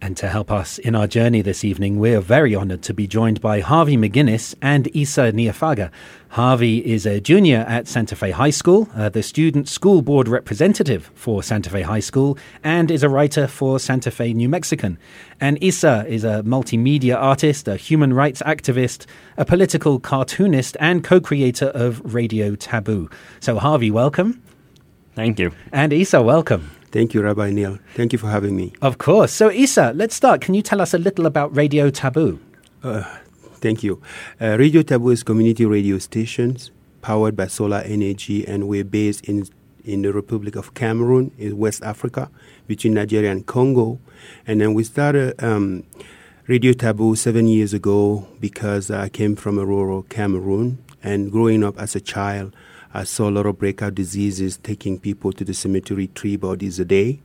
And to help us in our journey this evening, we're very honoured to be joined by Harvey McGuinness and Issa Nyaphaga. Harvey is a junior at Santa Fe High School, uh, the student school board representative for Santa Fe High School, and is a writer for Santa Fe New Mexican. And Issa is a multimedia artist, a human rights activist, a political cartoonist, and co creator of Radio Taboo. So, Harvey, welcome. Thank you. And Issa, welcome. Thank you, Rabbi Neil. Thank you for having me. Of course. So, Issa, let's start. Can you tell us a little about Radio Taboo? Uh, thank you. Uh, radio Taboo is community radio stations powered by solar energy, and we're based in in the Republic of Cameroon in West Africa, between Nigeria and Congo. And then we started um, Radio Taboo seven years ago because I came from a rural Cameroon, and growing up as a child. I saw a lot of breakout diseases taking people to the cemetery three bodies a day.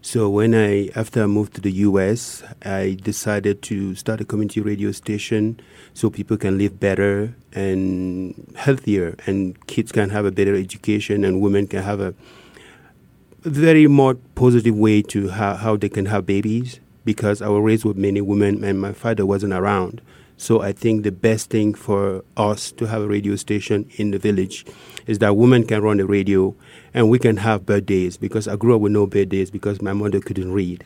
So when I, after I moved to the U.S., I decided to start a community radio station so people can live better and healthier, and kids can have a better education, and women can have a very more positive way to how, how they can have babies. Because I was raised with many women, and my father wasn't around. So I think the best thing for us to have a radio station in the village is that women can run the radio and we can have birthdays because I grew up with no birthdays because my mother couldn't read.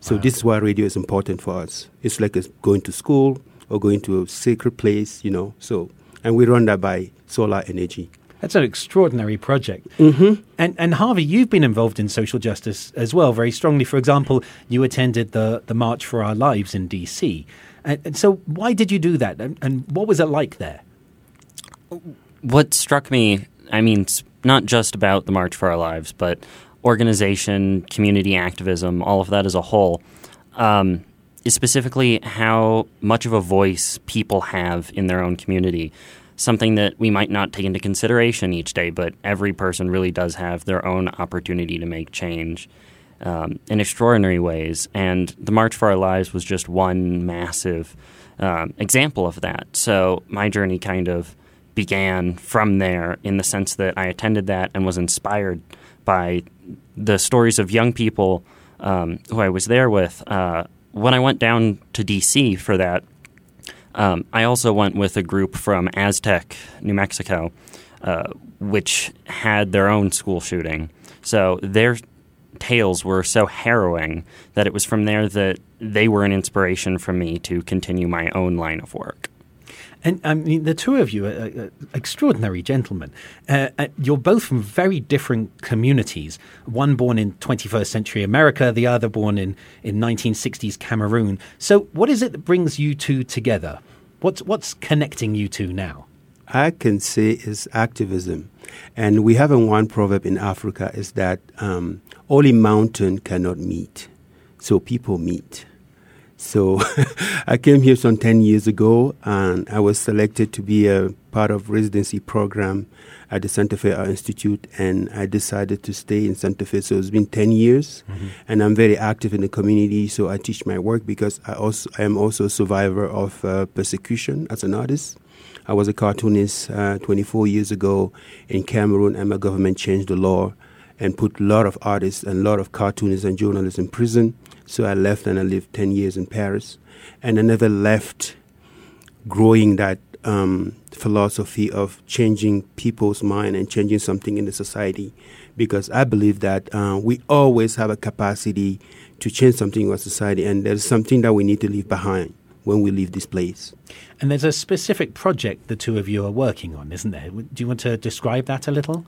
So wow. this is why radio is important for us. It's like going to school or going to a sacred place, you know. So and we run that by solar energy. That's an extraordinary project. Mm-hmm. And, and Harvey, you've been involved in social justice as well, very strongly. For example, you attended the, the March for Our Lives in DC. And, so, why did you do that? And, and what was it like there? What struck me, I mean, not just about the March for Our Lives, but organization, community activism, all of that as a whole, um, is specifically how much of a voice people have in their own community. Something that we might not take into consideration each day, but every person really does have their own opportunity to make change um, in extraordinary ways. And the March for Our Lives was just one massive um, example of that. So my journey kind of began from there in the sense that I attended that and was inspired by the stories of young people um, who I was there with. Uh, when I went down to DC for that, um, I also went with a group from Aztec, New Mexico, uh, which had their own school shooting. So their tales were so harrowing that it was from there that they were an inspiration for me to continue my own line of work. And I mean, the two of you are, are extraordinary gentlemen. Uh, uh you're both from very different communities. One born in 21st century America, the other born in, in 1960s Cameroon. So, what is it that brings you two together? What's, what's connecting you two now? I can say is activism. And we have a one proverb in Africa is that um, only mountain cannot meet, so people meet. So I came here some 10 years ago and I was selected to be a part of residency program at the Santa Fe Art Institute and I decided to stay in Santa Fe. So it's been 10 years mm-hmm. and I'm very active in the community. So I teach my work because I also I am also a survivor of uh, persecution as an artist. I was a cartoonist uh, 24 years ago in Cameroon, and my government changed the law and put a lot of artists and a lot of cartoonists and journalists in prison. So I left and I lived 10 years in Paris. And I never left growing that um, philosophy of changing people's mind and changing something in the society because I believe that uh, we always have a capacity to change something in our society and there's something that we need to leave behind when we leave this place. And there's a specific project the two of you are working on, isn't there? Do you want to describe that a little?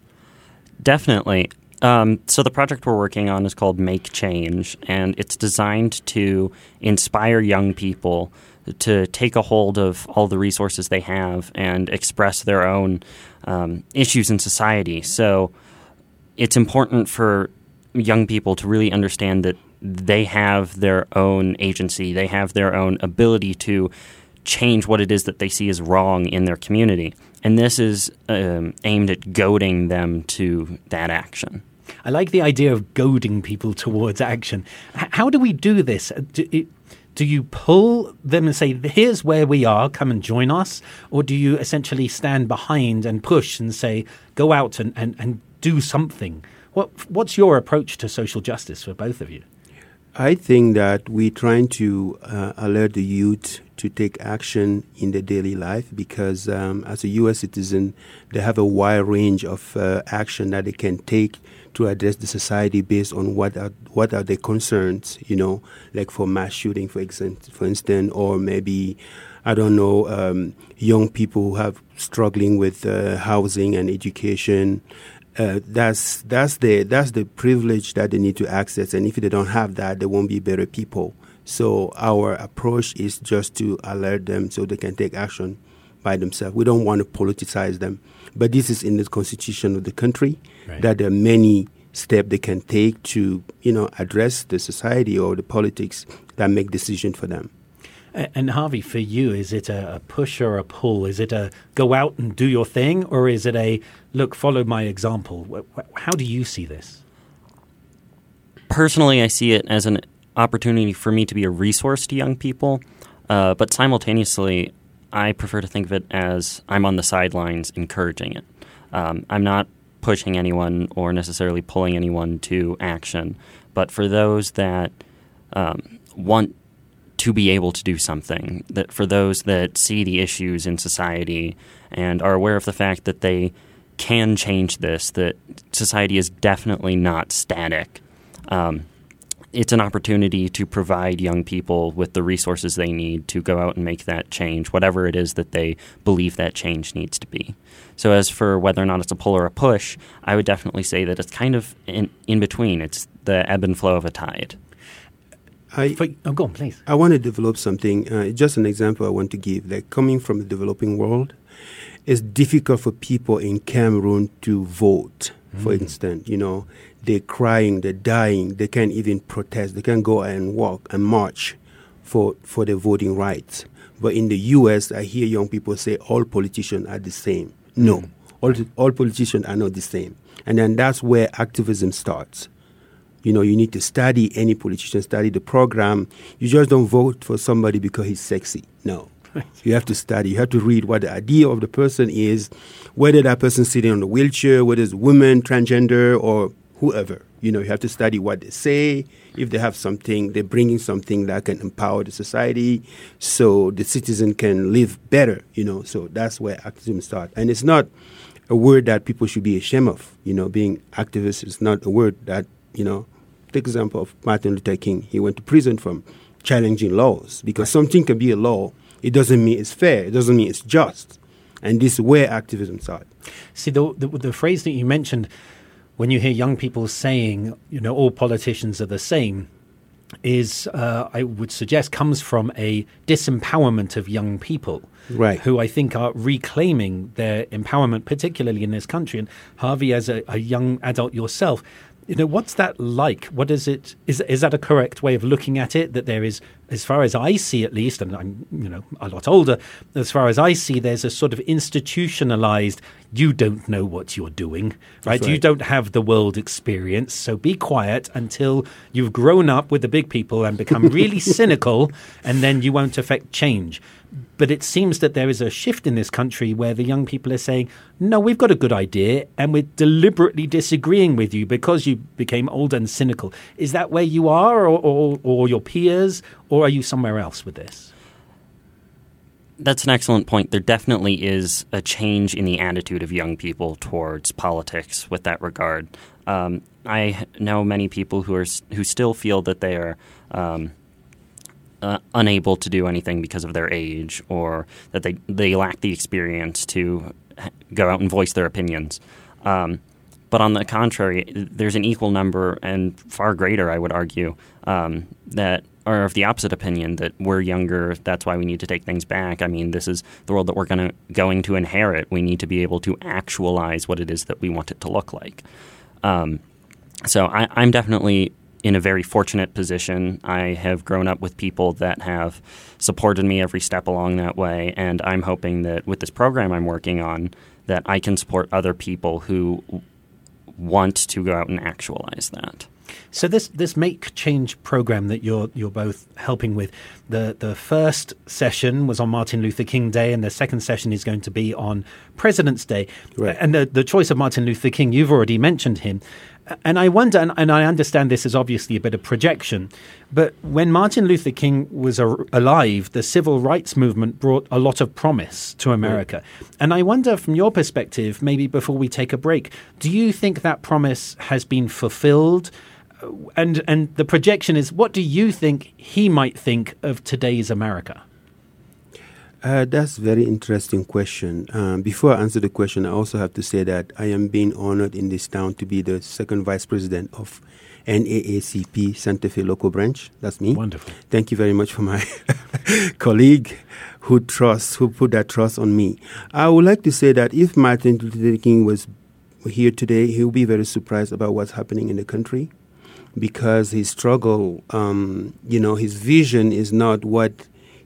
Definitely. Um, so the project we're working on is called Make Change, and it's designed to inspire young people to take a hold of all the resources they have and express their own um, issues in society. So it's important for young people to really understand that they have their own agency, they have their own ability to change what it is that they see as wrong in their community. And this is um, aimed at goading them to that action. I like the idea of goading people towards action. H- how do we do this? Do, it, do you pull them and say, here's where we are, come and join us? Or do you essentially stand behind and push and say, go out and, and, and do something? What, what's your approach to social justice for both of you? I think that we're trying to uh, alert the youth to take action in their daily life because, um, as a U.S. citizen, they have a wide range of uh, action that they can take to address the society based on what are what are their concerns. You know, like for mass shooting, for example, for instance, or maybe I don't know, um, young people who have struggling with uh, housing and education, uh, that's that's the that's the privilege that they need to access. And if they don't have that, they won't be better people. So our approach is just to alert them so they can take action by themselves. We don't want to politicize them, but this is in the constitution of the country right. that there are many steps they can take to you know address the society or the politics that make decisions for them. And Harvey, for you, is it a, push or a pull? Is it a go out and do your thing, or is it a look, follow my example? How do you see this? Personally, I see it as an opportunity for me to be a resource to young people, uh, but simultaneously, I prefer to think of it as I'm on the sidelines encouraging it. Um, I'm not pushing anyone or necessarily pulling anyone to action, but for those that um, want to be able to do something. That for those that see the issues in society and are aware of the fact that they can change this, that society is definitely not static. Um, it's an opportunity to provide young people with the resources they need to go out and make that change, whatever it is that they believe that change needs to be. So, as for whether or not it's a pull or a push, I would definitely say that it's kind of in, in between. It's the ebb and flow of a tide. I, For, oh, go on, please. I want to develop something. Uh, just an example I want to give. Like coming from the developing world, it's difficult for people in Cameroon to vote. Mm. For instance, you know, they're crying, they're dying, they can't even protest, they can't go and walk and march for for their voting rights. But in the U.S., I hear young people say all politicians are the same. No, mm. all all politicians are not the same, and then that's where activism starts you know, you need to study any politician, study the program. You just don't vote for somebody because he's sexy. No. You have to study. You have to read what the idea of the person is, whether that person sitting on a wheelchair, whether it's woman, transgender, or whoever. You know, you have to study what they say. If they have something, they're bringing something that can empower the society, so the citizen can live better. You know, so that's where activism starts. And it's not a word that people should be ashamed of. You know, being activist is not a word that you know, take example of Martin Luther King. He went to prison from challenging laws because something can be a law. It doesn't mean it's fair. It doesn't mean it's just. And this is where activism starts. See, the, the, the phrase that you mentioned, when you hear young people saying, you know, all politicians are the same, is, uh, I would suggest, comes from a disempowerment of young people. Right. Who I think are reclaiming their empowerment, particularly in this country. And Harvey, as a, a young adult yourself, you know what's that like what is it is is that a correct way of looking at it that there is as far as i see at least and i'm you know a lot older as far as i see there's a sort of institutionalized you don't know what you're doing right? right? you don't have the world experience so be quiet until you've grown up with the big people and become really cynical and then you won't affect change but it seems that there is a shift in this country where the young people are saying, no, we've got a good idea and we're deliberately disagreeing with you because you became old and cynical. Is that where you are or, or, or your peers, or are you somewhere else with this? That's an excellent point. There definitely is a change in the attitude of young people towards politics with that regard. Um, I know many people who are who still feel that they are um, uh, unable to do anything because of their age or that they, they lack the experience to go out and voice their opinions. Um, but on the contrary, there's an equal number and far greater, I would argue, um, that are of the opposite opinion that we're younger. That's why we need to take things back. I mean, this is the world that we're to going to inherit. We need to be able to actualize what it is that we want it to look like. Um, so I, I'm definitely in a very fortunate position. I have grown up with people that have supported me every step along that way, and I'm hoping that with this program I'm working on, that I can support other people who want to go out and actualize that. So this this make change program that you're you're both helping with, the the first session was on Martin Luther King Day, and the second session is going to be on President's Day. Right. And the the choice of Martin Luther King, you've already mentioned him. And I wonder, and, and I understand this is obviously a bit of projection, but when Martin Luther King was a, alive, the civil rights movement brought a lot of promise to America. And I wonder, from your perspective, maybe before we take a break, do you think that promise has been fulfilled? And and the projection is what do you think he might think of today's America? Uh, that's a very interesting question. Um, before I answer the question, I also have to say that I am being honored in this town to be the second vice president of NAACP Santa Fe local branch. That's me. Wonderful. Thank you very much for my colleague who trusts, who put that trust on me. I would like to say that if Martin Luther King was here today, he would be very surprised about what's happening in the country because his struggle, um, you know, his vision is not what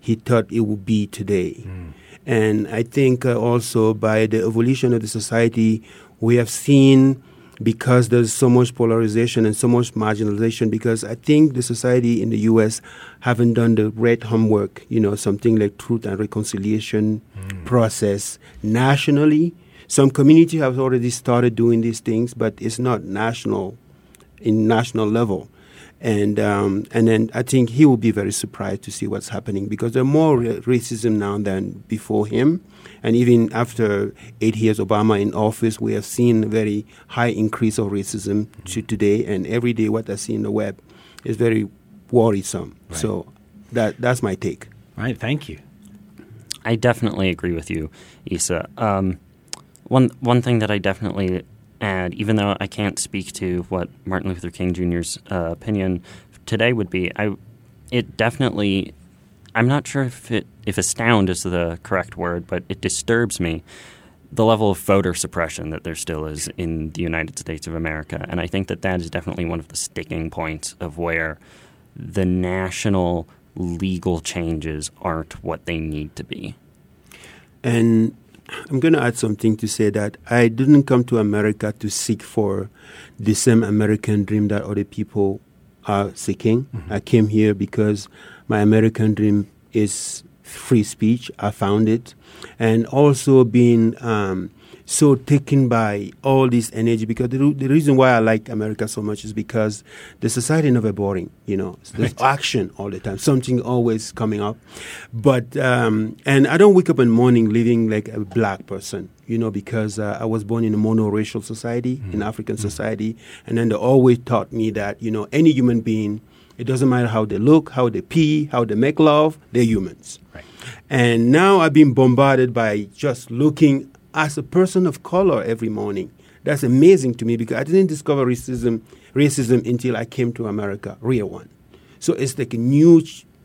he thought it would be today. Mm. And I think uh, also by the evolution of the society, we have seen because there's so much polarization and so much marginalization because I think the society in the US haven't done the right homework, you know, something like truth and reconciliation mm. process nationally. Some community have already started doing these things, but it's not national in national level. And um, and then I think he will be very surprised to see what's happening because there's more racism now than before him, and even after eight years Obama in office, we have seen a very high increase of racism to today. And every day, what I see in the web is very worrisome. Right. So that that's my take. Right. Thank you. I definitely agree with you, Issa. Um, one one thing that I definitely add, even though I can't speak to what Martin Luther King Jr.'s uh, opinion today would be, I it definitely I'm not sure if it if astound is the correct word, but it disturbs me the level of voter suppression that there still is in the United States of America, and I think that that is definitely one of the sticking points of where the national legal changes aren't what they need to be. And I'm going to add something to say that I didn't come to America to seek for the same American dream that other people are seeking. Mm-hmm. I came here because my American dream is free speech. I found it. And also being um, so taken by all this energy because the, the reason why I like America so much is because the society never boring. You know, there's right. action all the time, something always coming up. But um, and I don't wake up in the morning living like a black person. You know, because uh, I was born in a monoracial society, mm. in African mm. society, and then they always taught me that you know any human being. It doesn't matter how they look, how they pee, how they make love, they're humans. Right. And now I've been bombarded by just looking as a person of color every morning. That's amazing to me because I didn't discover racism, racism until I came to America, real one. So it's like a new,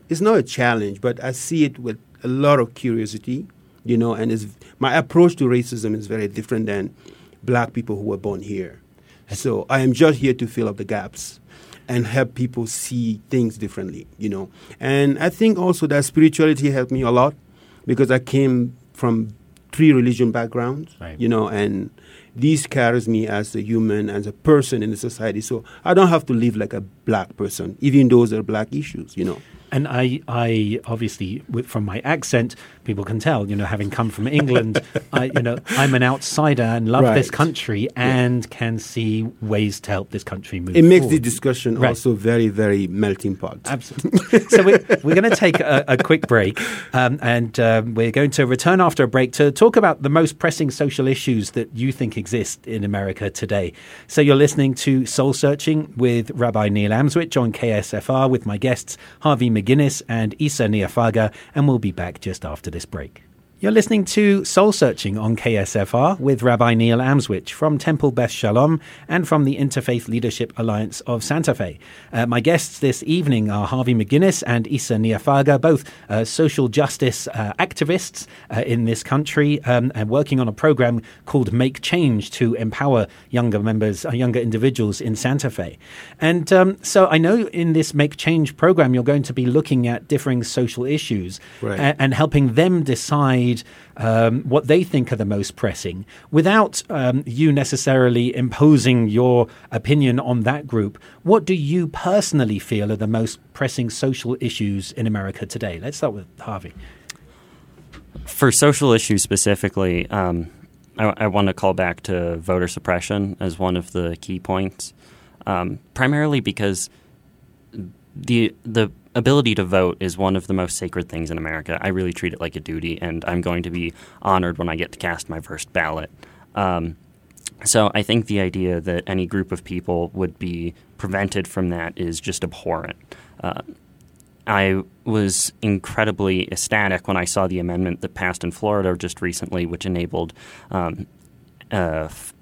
it's not a challenge, but I see it with a lot of curiosity, you know, and it's, my approach to racism is very different than black people who were born here. So I am just here to fill up the gaps and help people see things differently, you know. And I think also that spirituality helped me a lot because I came from three religion backgrounds, right. you know, and this carries me as a human, as a person in the society. So I don't have to live like a black person, even those are black issues, you know. And I, I obviously, from my accent, people can tell. You know, having come from England, I, you know, I'm an outsider and love right. this country and yeah. can see ways to help this country move. It makes forward. the discussion right. also very, very melting pot. Absolutely. so we're, we're going to take a, a, quick break, um, and um, we're going to return after a break to talk about the most pressing social issues that you think exist in America today. So you're listening to Soul Searching with Rabbi Neil Amswych on KSFR with my guests Harvey. McGuinness and Issa Nyaphaga, and we'll be back just after this break. You're listening to Soul Searching on KSFR with Rabbi Neil Amswych from Temple Beth Shalom and from the Interfaith Leadership Alliance of Santa Fe. Uh, my guests this evening are Harvey McGuinness and Issa Nyaphaga, both uh, social justice uh, activists uh, in this country um, and working on a program called Make Change to empower younger members, uh, younger individuals in Santa Fe. And um, so I know in this Make Change program, you're going to be looking at differing social issues Right. and helping them decide um, what they think are the most pressing without um, you necessarily imposing your opinion on that group. What do you personally feel are the most pressing social issues in America today? Let's start with Harvey. For social issues specifically, um, I, I want to call back to voter suppression as one of the key points, um, primarily because the the ability to vote is one of the most sacred things in America. I really treat it like a duty, and I'm going to be honored when I get to cast my first ballot. Um, so I think the idea that any group of people would be prevented from that is just abhorrent. Uh, I was incredibly ecstatic when I saw the amendment that passed in Florida just recently, which enabled um, uh, f-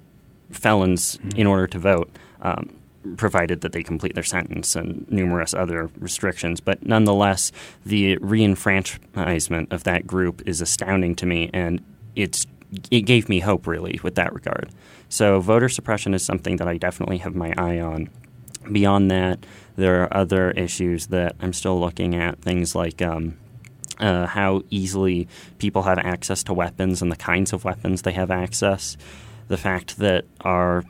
felons, in order to vote, um, provided that they complete their sentence and numerous other restrictions. But nonetheless, the reenfranchisement of that group is astounding to me, and it's it gave me hope really with that regard. So voter suppression is something that I definitely have my eye on. Beyond that, there are other issues that I'm still looking at. Things like um, uh, how easily people have access to weapons and the kinds of weapons they have access. The fact that our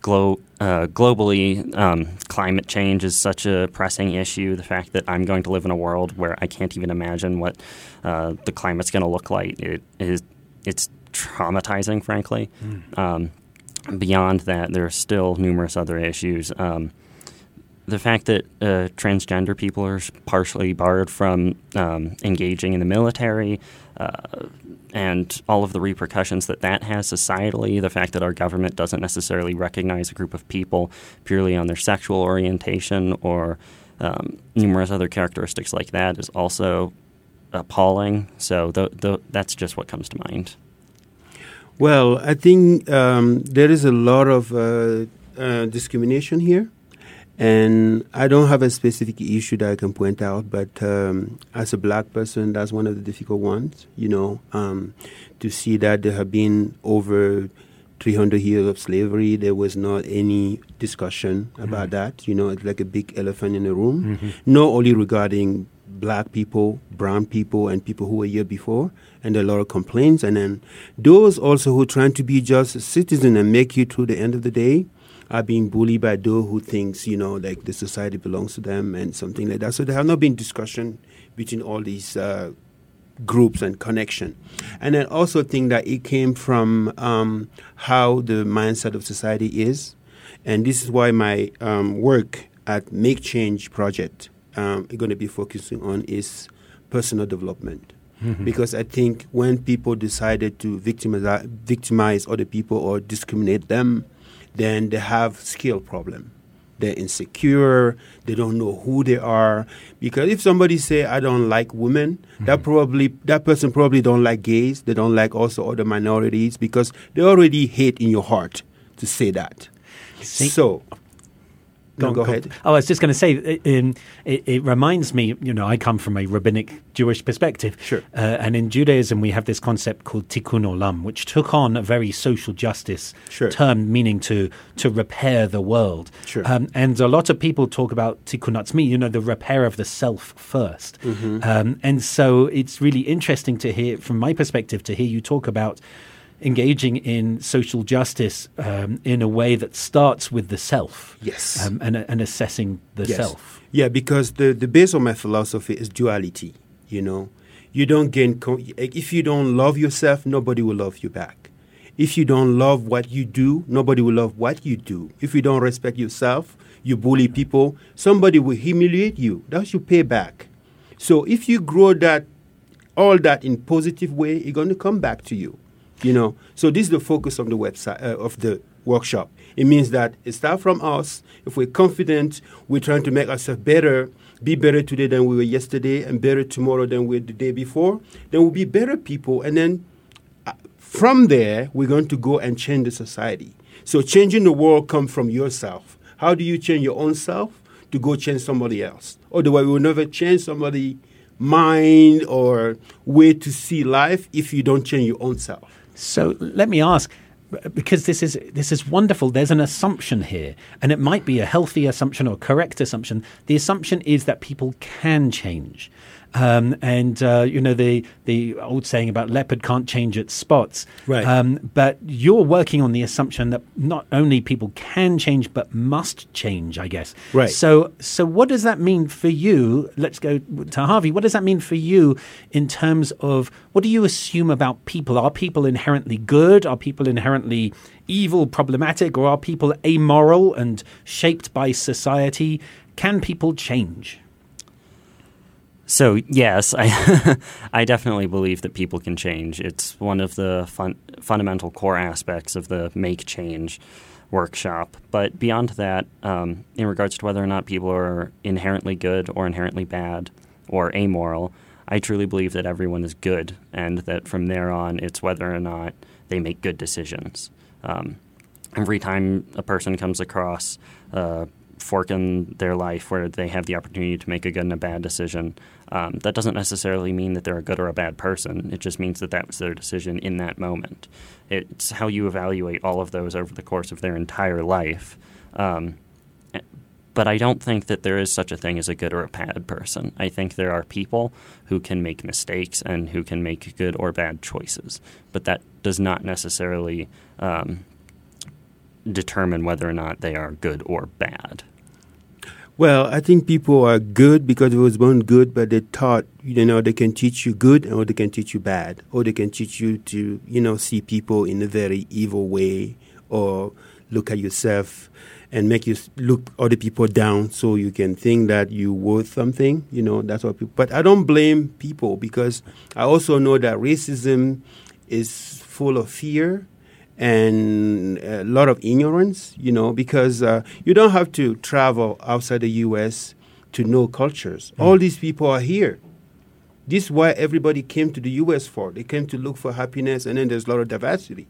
glo- uh, globally um, climate change is such a pressing issue. The fact that I'm going to live in a world where I can't even imagine what uh, the climate's going to look like. It is it's traumatizing, frankly. Um, beyond that, there are still numerous other issues. Um, the fact that uh, transgender people are partially barred from um, engaging in the military, uh, and all of the repercussions that that has societally, the fact that our government doesn't necessarily recognize a group of people purely on their sexual orientation or um, numerous other characteristics like that is also appalling. So th- th- that's just what comes to mind. Well, I think um, there is a lot of uh, uh, discrimination here. And I don't have a specific issue that I can point out, but um, as a black person, that's one of the difficult ones, you know, um, to see that there have been over 300 years of slavery. There was not any discussion about that, you know, it's like a big elephant in the room, not only regarding black people, brown people, and people who were here before, and a lot of complaints. And then those also who trying to be just a citizen and make you through the end of the day are being bullied by those who thinks, you know, like the society belongs to them and something like that. So there have not been discussion between all these uh, groups and connection. And I also think that it came from um, how the mindset of society is. And this is why my um, work at Make Change Project um, is going to be focusing on is personal development. Because I think when people decided to victimize, victimize other people or discriminate them, then they have skill problem. They're insecure. They don't know who they are. Because if somebody say I don't like women, that mm-hmm. probably that person probably don't like gays. They don't like also other minorities because they already hate in your heart to say that. See- so, no, on, go ahead. Oh, I was just going to say, it, um, it, it reminds me, you know, I come from a rabbinic Jewish perspective. Sure. Uh, and in Judaism, we have this concept called tikkun olam, which took on a very social justice Sure. term, meaning to, to repair the world. Sure. Um, and a lot of people talk about tikkun atzmi, you know, the repair of the self 1st Mm-hmm. Um, and so it's really interesting to hear, from my perspective, to hear you talk about engaging in social justice um, in a way that starts with the self Yes. um, and, and assessing the Yes. self. Yeah, because the, the base of my philosophy is duality. You know, you don't gain co- if you don't love yourself, nobody will love you back. If you don't love what you do, nobody will love what you do. If you don't respect yourself, you bully people, somebody will humiliate you. That's your payback. So if you grow that all that in positive way, it's going to come back to you. You know, so this is the focus of the website uh, of the workshop. It means that it starts from us. If we're confident, we're trying to make ourselves better, be better today than we were yesterday, and better tomorrow than we were the day before, then we'll be better people. And then uh, from there, we're going to go and change the society. So changing the world comes from yourself. How do you change your own self to go change somebody else? Otherwise, we will never change somebody' mind or way to see life if you don't change your own self. So let me ask, because this is this is wonderful. There's an assumption here, and it might be a healthy assumption or correct assumption. The assumption is that people can change. Um, and uh, you know the the old saying about leopard can't change its spots. Right. Um, but you're working on the assumption that not only people can change but must change. I guess. Right. So so what does that mean for you? Let's go to Harvey. What does that mean for you in terms of what do you assume about people? Are people inherently good? Are people inherently evil, problematic, or are people amoral and shaped by society? Can people change? So yes, I I definitely believe that people can change. It's one of the fun, fundamental core aspects of the Make Change workshop. But beyond that, um, in regards to whether or not people are inherently good or inherently bad or amoral, I truly believe that everyone is good, and that from there on, it's whether or not they make good decisions. Um, every time a person comes across a fork in their life where they have the opportunity to make a good and a bad decision, um, that doesn't necessarily mean that they're a good or a bad person. It just means that that was their decision in that moment. It's how you evaluate all of those over the course of their entire life. Um, but I don't think that there is such a thing as a good or a bad person. I think there are people who can make mistakes and who can make good or bad choices, but that does not necessarily um, determine whether or not they are good or bad. Well, I think people are good because they was born good, but they taught, you know, they can teach you good or they can teach you bad, or they can teach you to, you know, see people in a very evil way or look at yourself and make you look other people down so you can think that you worth something, you know, that's what people, but I don't blame people because I also know that racism is full of fear and a lot of ignorance, you know, because uh, you don't have to travel outside the U.S. to know cultures. Mm. All these people are here. This is why everybody came to the U.S. for. They came to look for happiness, and then there's a lot of diversity.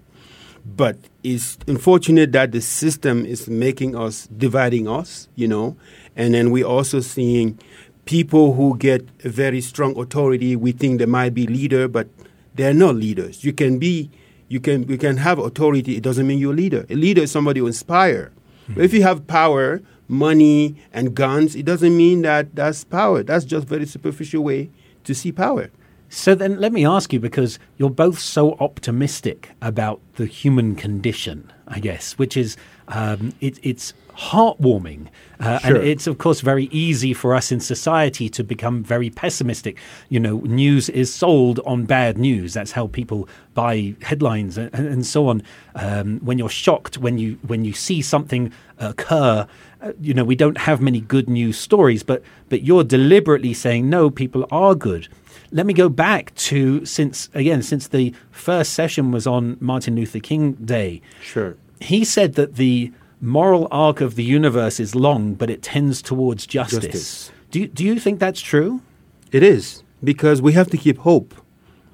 But it's unfortunate that the system is making us, dividing us, you know, and then we're also seeing people who get a very strong authority. We think they might be leader, but they're not leaders. You can be you can you can have authority. It doesn't mean you're a leader. A leader is somebody who inspire. Mm-hmm. But if you have power, money, and guns, it doesn't mean that that's power. That's just very superficial way to see power. So then, let me ask you because you're both so optimistic about the human condition, I guess, which is um, it, it's heartwarming. Uh, sure. And it's, of course, very easy for us in society to become very pessimistic. You know, news is sold on bad news. That's how people buy headlines and, and so on. Um, when you're shocked, when you, when you see something occur, uh, you know, we don't have many good news stories, but, but you're deliberately saying, no, people are good. Let me go back to since, again, since the first session was on Martin Luther King Day. Sure. He said that the moral arc of the universe is long, but it tends towards justice. justice. Do, do you think that's true? It is, because we have to keep hope.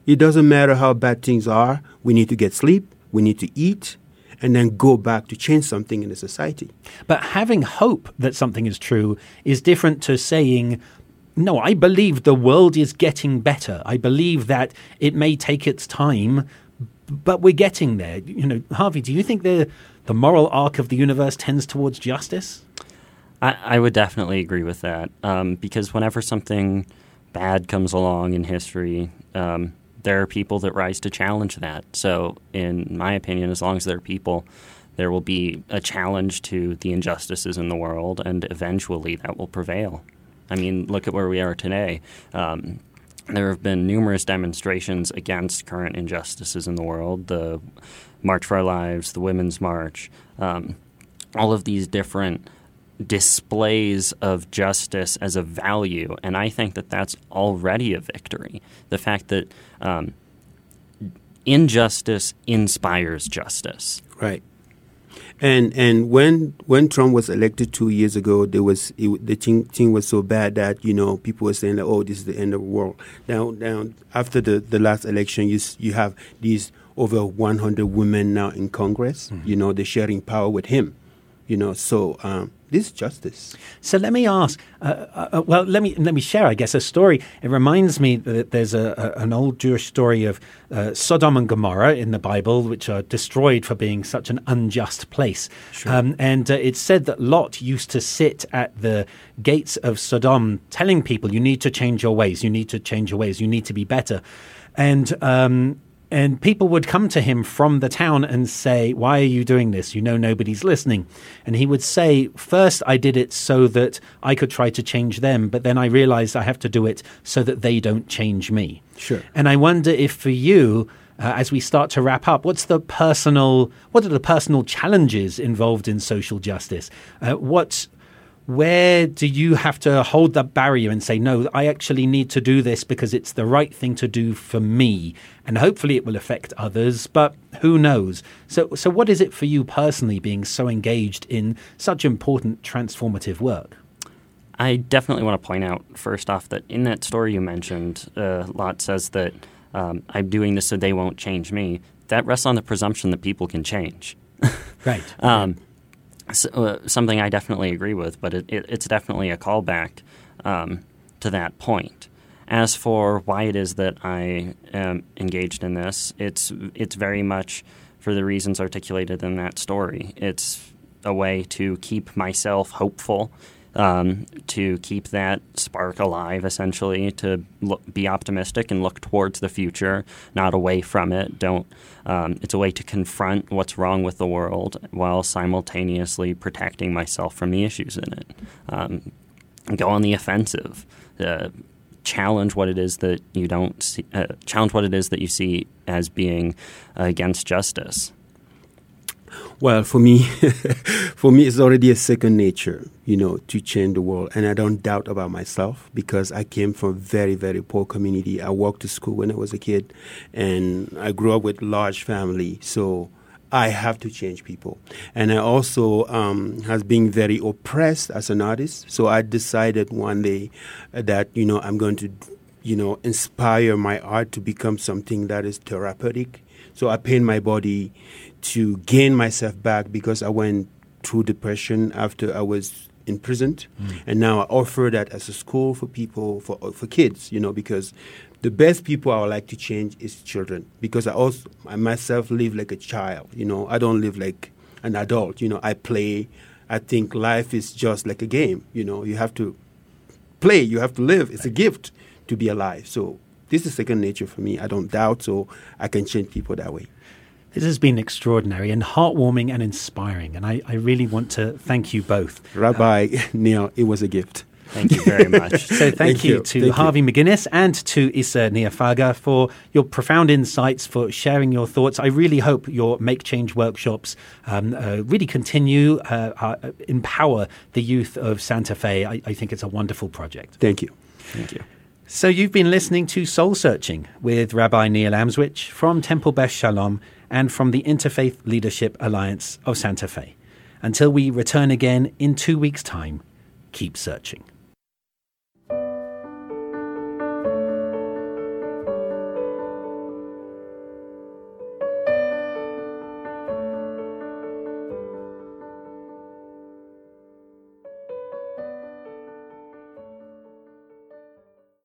It doesn't matter how bad things are, we need to get sleep, we need to eat, and then go back to change something in the society. But having hope that something is true is different to saying, no, I believe the world is getting better. I believe that it may take its time, but we're getting there. You know, Harvey, do you think the the moral arc of the universe tends towards justice? I, I would definitely agree with that um, because whenever something bad comes along in history, um, there are people that rise to challenge that. So, in my opinion, as long as there are people, there will be a challenge to the injustices in the world, and eventually that will prevail. I mean, look at where we are today. Um, there have been numerous demonstrations against current injustices in the world. The March for Our Lives, the Women's March, um, all of these different displays of justice as a value. And I think that that's already a victory. The fact that um, injustice inspires justice. Right. And and when when Trump was elected two years ago, there was it, the thing, thing was so bad that you know people were saying that oh this is the end of the world. Now now after the, the last election, you you have these over 100 women now in Congress. Mm-hmm. You know they're sharing power with him. You know so um, this justice. So let me ask. Uh, uh, uh, well, let me let me share. I guess a story. It reminds me that there's a, a an old Jewish story of uh, Sodom and Gomorrah in the Bible, which are destroyed for being such an unjust place. Sure. Um, and uh, it's said that Lot used to sit at the gates of Sodom, telling people, "You need to change your ways. You need to change your ways. You need to be better." And um, and people would come to him from the town and say, Why are you doing this? You know nobody's listening. And he would say, First, I did it so that I could try to change them, but then I realized I have to do it so that they don't change me. Sure. And I wonder if for you, uh, as we start to wrap up, what's the personal, what are the personal challenges involved in social justice? Uh, what's where do you have to hold that barrier and say, no, I actually need to do this because it's the right thing to do for me? And hopefully it will affect others, but who knows? So, so what is it for you personally being so engaged in such important transformative work? I definitely want to point out, first off, that in that story you mentioned, uh, Lot says that um, I'm doing this so they won't change me. That rests on the presumption that people can change. right. um, uh, something I definitely agree with, but it, it, it's definitely a callback um, to that point. As for why it is that I am engaged in this, it's it's very much for the reasons articulated in that story. It's a way to keep myself hopeful um, to keep that spark alive, essentially, to look, be optimistic and look towards the future, not away from it. Don't. Um, it's a way to confront what's wrong with the world while simultaneously protecting myself from the issues in it. Um, go on the offensive. Uh, challenge what it is that you don't see, uh, challenge what it is that you see as being uh, against justice. Well, for me, for me, it's already a second nature, you know, to change the world. And I don't doubt about myself because I came from a very, very poor community. I walked to school when I was a kid and I grew up with large family. So I have to change people. And I also um, has been very oppressed as an artist. So I decided one day that, you know, I'm going to, you know, inspire my art to become something that is therapeutic. So I paint my body to gain myself back because I went through depression after I was imprisoned, mm. and now I offer that as a school for people for for kids, you know, because the best people I would like to change is children because I also I myself live like a child, you know, I don't live like an adult, you know, I play. I think life is just like a game, you know, you have to play, you have to live. It's a gift to be alive. So this is second nature for me. I don't doubt, so I can change people that way. This has been extraordinary and heartwarming and inspiring, and I, I really want to thank you both. Rabbi uh, Neil, it was a gift. Thank you very much. so thank, thank you, you, to thank Harvey you. McGuinness and to Issa Nyaphaga for your profound insights, for sharing your thoughts. I really hope your Make Change workshops um, uh, really continue, uh, uh, empower the youth of Santa Fe. I, I think it's a wonderful project. Thank you. Thank you. So you've been listening to Soul Searching with Rabbi Neil Amswych from Temple Beth Shalom and from the Interfaith Leadership Alliance of Santa Fe. Until we return again in two weeks' time, keep searching.